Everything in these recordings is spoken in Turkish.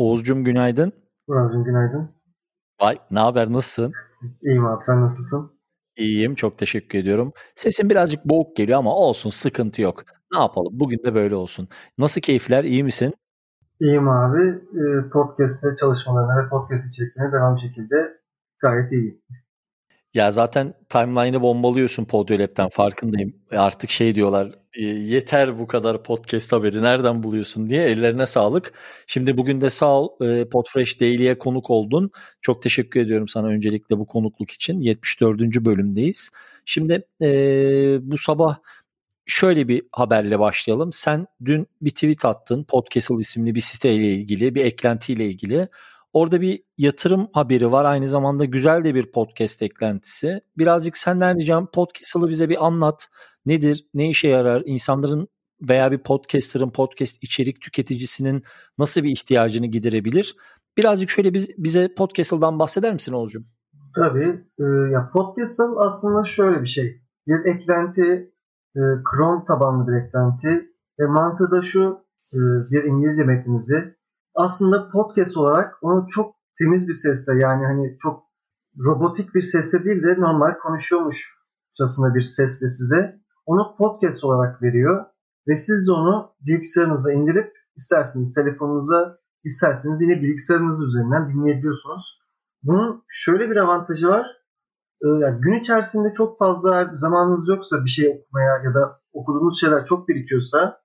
Oğuzcum günaydın. Murat'cığım günaydın. Vay ne haber nasılsın? İyiyim abi sen nasılsın? İyiyim çok teşekkür ediyorum. Sesin birazcık boğuk geliyor ama olsun sıkıntı yok. Ne yapalım bugün de böyle olsun. Nasıl keyifler iyi misin? İyiyim abi. Ee, podcast'te çalışmalarına ve podcast içeriklerine devam şekilde gayet iyiyim. Ya zaten timeline'ı bombalıyorsun Podyolab'den farkındayım. E, artık şey diyorlar yeter bu kadar podcast haberi nereden buluyorsun diye ellerine sağlık. Şimdi bugün de sağ ol e, Podfresh Daily'e konuk oldun. Çok teşekkür ediyorum sana öncelikle bu konukluk için. 74. bölümdeyiz. Şimdi e, bu sabah şöyle bir haberle başlayalım. Sen dün bir tweet attın Podcastle isimli bir siteyle ilgili bir eklentiyle ilgili. Orada bir yatırım haberi var. Aynı zamanda güzel de bir podcast eklentisi. Birazcık senden ricam podcast'ı bize bir anlat. Nedir? Ne işe yarar? İnsanların veya bir podcaster'ın podcast içerik tüketicisinin nasıl bir ihtiyacını giderebilir? Birazcık şöyle bize Podcastle'dan bahseder misin Oğuzcuğum? Tabii. E, ya Podcastle aslında şöyle bir şey. Bir eklenti, e, Chrome tabanlı bir eklenti ve mantığı da şu e, bir İngilizce metninizi aslında podcast olarak onu çok temiz bir sesle yani hani çok robotik bir sesle değil de normal konuşuyormuşçasına bir sesle size onu podcast olarak veriyor ve siz de onu bilgisayarınıza indirip isterseniz telefonunuza isterseniz yine bilgisayarınız üzerinden dinleyebiliyorsunuz. Bunun şöyle bir avantajı var. Ee, yani gün içerisinde çok fazla zamanınız yoksa bir şey okumaya ya da okuduğunuz şeyler çok birikiyorsa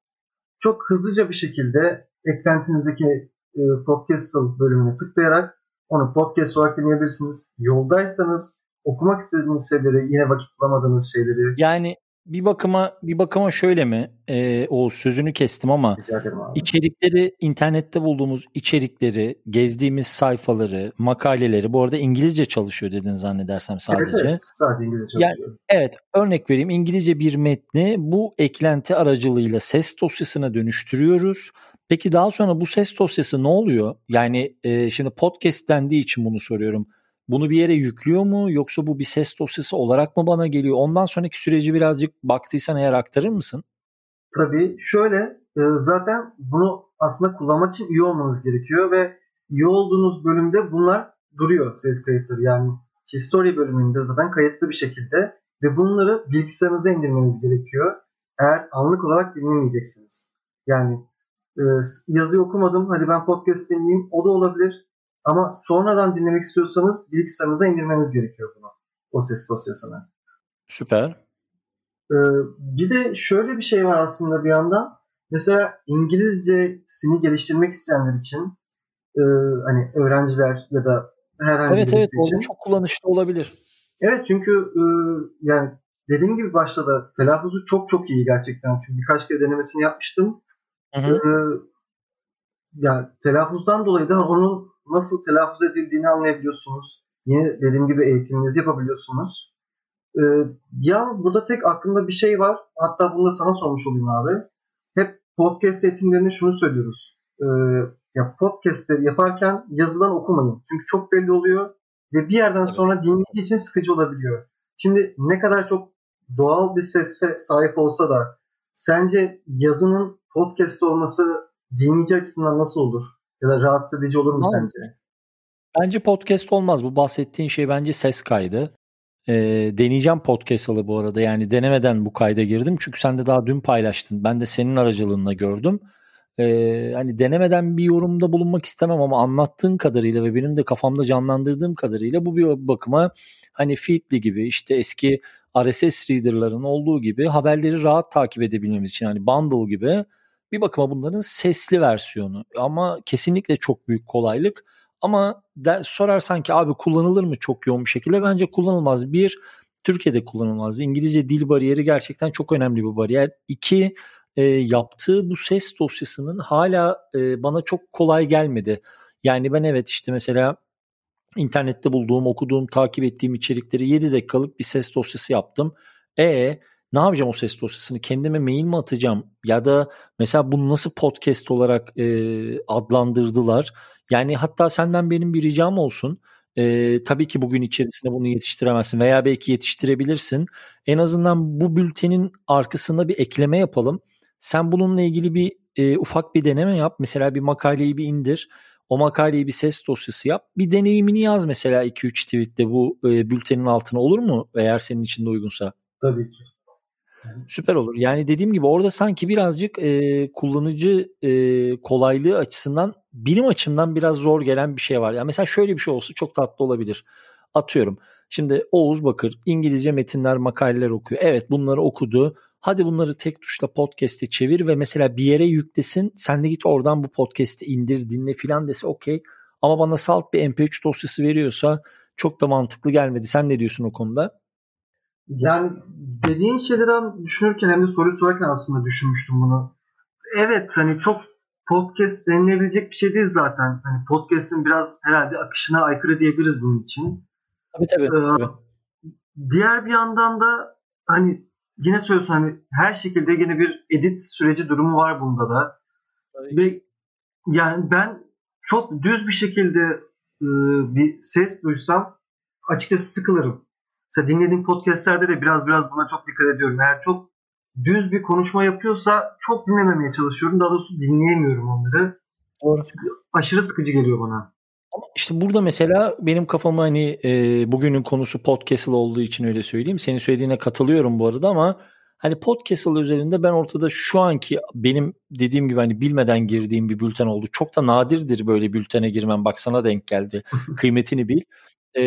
çok hızlıca bir şekilde eklentinizdeki e, Podcastle bölümüne tıklayarak onu podcast olarak dinleyebilirsiniz. Yoldaysanız okumak istediğiniz şeyleri yine vakit bulamadığınız şeyleri yani bir bakıma bir bakıma şöyle mi? Ee, o sözünü kestim ama içerikleri internette bulduğumuz içerikleri, gezdiğimiz sayfaları, makaleleri bu arada İngilizce çalışıyor dedin zannedersem sadece. Evet, evet. sadece İngilizce çalışıyor. Yani, evet, örnek vereyim. İngilizce bir metni bu eklenti aracılığıyla ses dosyasına dönüştürüyoruz. Peki daha sonra bu ses dosyası ne oluyor? Yani e, şimdi podcast dendiği için bunu soruyorum. Bunu bir yere yüklüyor mu yoksa bu bir ses dosyası olarak mı bana geliyor? Ondan sonraki süreci birazcık baktıysan eğer aktarır mısın? Tabii şöyle e, zaten bunu aslında kullanmak için üye olmanız gerekiyor ve üye olduğunuz bölümde bunlar duruyor ses kayıtları yani history bölümünde zaten kayıtlı bir şekilde ve bunları bilgisayarınıza indirmeniz gerekiyor. Eğer anlık olarak dinlemeyeceksiniz. Yani e, yazıyı okumadım hadi ben podcast dinleyeyim o da olabilir. Ama sonradan dinlemek istiyorsanız bilgisayarınıza indirmeniz gerekiyor bunu. O ses dosyasını. Süper. Ee, bir de şöyle bir şey var aslında bir yandan. Mesela İngilizcesini geliştirmek isteyenler için e, hani öğrenciler ya da herhangi evet, birisi evet, için. Evet çok kullanışlı olabilir. Evet çünkü e, yani dediğim gibi başta da telaffuzu çok çok iyi gerçekten. Çünkü birkaç kere denemesini yapmıştım. Hı hı. E, yani telaffuzdan dolayı da onun nasıl telaffuz edildiğini anlayabiliyorsunuz. Yine dediğim gibi eğitiminizi yapabiliyorsunuz. Ee, ya burada tek aklımda bir şey var. Hatta bunu da sana sormuş olayım abi. Hep podcast eğitimlerinde şunu söylüyoruz. Ee, ya podcastleri yaparken yazıdan okumayın. Çünkü çok belli oluyor ve bir yerden sonra dinleyici için sıkıcı olabiliyor. Şimdi ne kadar çok doğal bir sese sahip olsa da sence yazının podcast olması dinleyici açısından nasıl olur? Ya da rahatsız edici olur mu Anladım. sence? Bence podcast olmaz. Bu bahsettiğin şey bence ses kaydı. Ee, deneyeceğim podcast'ı bu arada. Yani denemeden bu kayda girdim. Çünkü sen de daha dün paylaştın. Ben de senin aracılığında gördüm. Ee, hani denemeden bir yorumda bulunmak istemem ama anlattığın kadarıyla ve benim de kafamda canlandırdığım kadarıyla bu bir bakıma hani Feedly gibi işte eski RSS reader'ların olduğu gibi haberleri rahat takip edebilmemiz için hani bundle gibi bir bakıma bunların sesli versiyonu ama kesinlikle çok büyük kolaylık. Ama de, sorarsan ki abi kullanılır mı çok yoğun bir şekilde? Bence kullanılmaz. Bir, Türkiye'de kullanılmaz. İngilizce dil bariyeri gerçekten çok önemli bir bariyer. İki, e, yaptığı bu ses dosyasının hala e, bana çok kolay gelmedi. Yani ben evet işte mesela internette bulduğum, okuduğum, takip ettiğim içerikleri 7 dakikalık bir ses dosyası yaptım. E ne yapacağım o ses dosyasını? Kendime mail mi atacağım? Ya da mesela bunu nasıl podcast olarak e, adlandırdılar? Yani hatta senden benim bir ricam olsun. E, tabii ki bugün içerisinde bunu yetiştiremezsin veya belki yetiştirebilirsin. En azından bu bültenin arkasında bir ekleme yapalım. Sen bununla ilgili bir e, ufak bir deneme yap. Mesela bir makaleyi bir indir. O makaleyi bir ses dosyası yap. Bir deneyimini yaz mesela 2-3 tweette bu e, bültenin altına olur mu? Eğer senin için de uygunsa. Tabii ki. Süper olur. Yani dediğim gibi orada sanki birazcık e, kullanıcı e, kolaylığı açısından bilim açımdan biraz zor gelen bir şey var. Yani mesela şöyle bir şey olsa çok tatlı olabilir. Atıyorum. Şimdi Oğuz Bakır İngilizce metinler, makaleler okuyor. Evet bunları okudu. Hadi bunları tek tuşla podcast'e çevir ve mesela bir yere yüklesin. Sen de git oradan bu podcast'i indir, dinle filan dese okey. Ama bana salt bir MP3 dosyası veriyorsa çok da mantıklı gelmedi. Sen ne diyorsun o konuda? Yani dediğin şeyleri düşünürken hem de soruyu sorarken aslında düşünmüştüm bunu. Evet hani çok podcast denilebilecek bir şey değil zaten. Hani podcast'in biraz herhalde akışına aykırı diyebiliriz bunun için. Tabii tabii. Ee, tabii. Diğer bir yandan da hani yine söylüyorsun hani her şekilde yine bir edit süreci durumu var bunda da. Tabii. Ve yani ben çok düz bir şekilde e, bir ses duysam açıkçası sıkılırım. Mesela dinlediğim podcastlerde de biraz biraz buna çok dikkat ediyorum. Eğer çok düz bir konuşma yapıyorsa çok dinlememeye çalışıyorum. Daha doğrusu dinleyemiyorum onları. Doğru. Çünkü aşırı sıkıcı geliyor bana. Ama işte burada mesela benim kafama hani e, bugünün konusu podcast olduğu için öyle söyleyeyim. Senin söylediğine katılıyorum bu arada ama hani podcast üzerinde ben ortada şu anki benim dediğim gibi hani bilmeden girdiğim bir bülten oldu. Çok da nadirdir böyle bültene girmem. Bak sana denk geldi. Kıymetini bil. Ee,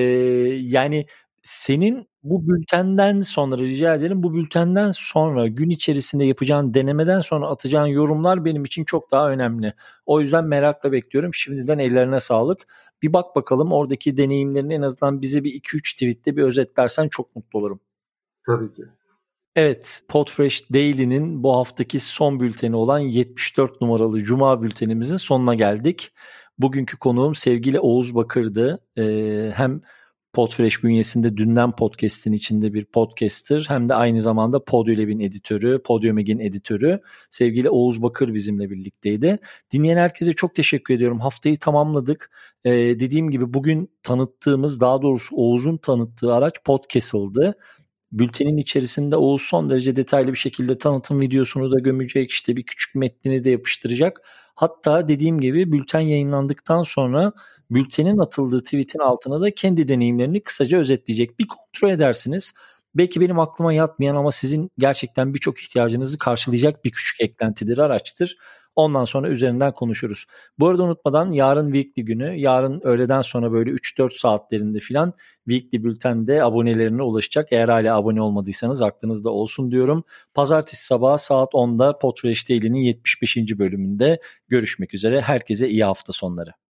yani senin bu bültenden sonra rica ederim bu bültenden sonra gün içerisinde yapacağın denemeden sonra atacağın yorumlar benim için çok daha önemli. O yüzden merakla bekliyorum. Şimdiden ellerine sağlık. Bir bak bakalım oradaki deneyimlerini en azından bize bir 2-3 tweette bir özetlersen çok mutlu olurum. Tabii ki. Evet, Podfresh Daily'nin bu haftaki son bülteni olan 74 numaralı Cuma bültenimizin sonuna geldik. Bugünkü konuğum sevgili Oğuz Bakır'dı. Ee, hem Podfresh bünyesinde Dünden Podcast'in içinde bir podcaster hem de aynı zamanda Podium'in editörü, Podium'in editörü sevgili Oğuz Bakır bizimle birlikteydi. Dinleyen herkese çok teşekkür ediyorum. Haftayı tamamladık. Ee, dediğim gibi bugün tanıttığımız daha doğrusu Oğuz'un tanıttığı araç Podcastle'dı. Bültenin içerisinde Oğuz son derece detaylı bir şekilde tanıtım videosunu da gömecek işte bir küçük metnini de yapıştıracak. Hatta dediğim gibi bülten yayınlandıktan sonra bültenin atıldığı tweetin altına da kendi deneyimlerini kısaca özetleyecek. Bir kontrol edersiniz. Belki benim aklıma yatmayan ama sizin gerçekten birçok ihtiyacınızı karşılayacak bir küçük eklentidir, araçtır. Ondan sonra üzerinden konuşuruz. Bu arada unutmadan yarın weekly günü, yarın öğleden sonra böyle 3-4 saatlerinde filan weekly bültende abonelerine ulaşacak. Eğer hala abone olmadıysanız aklınızda olsun diyorum. Pazartesi sabahı saat 10'da Podfresh Daily'nin 75. bölümünde görüşmek üzere. Herkese iyi hafta sonları.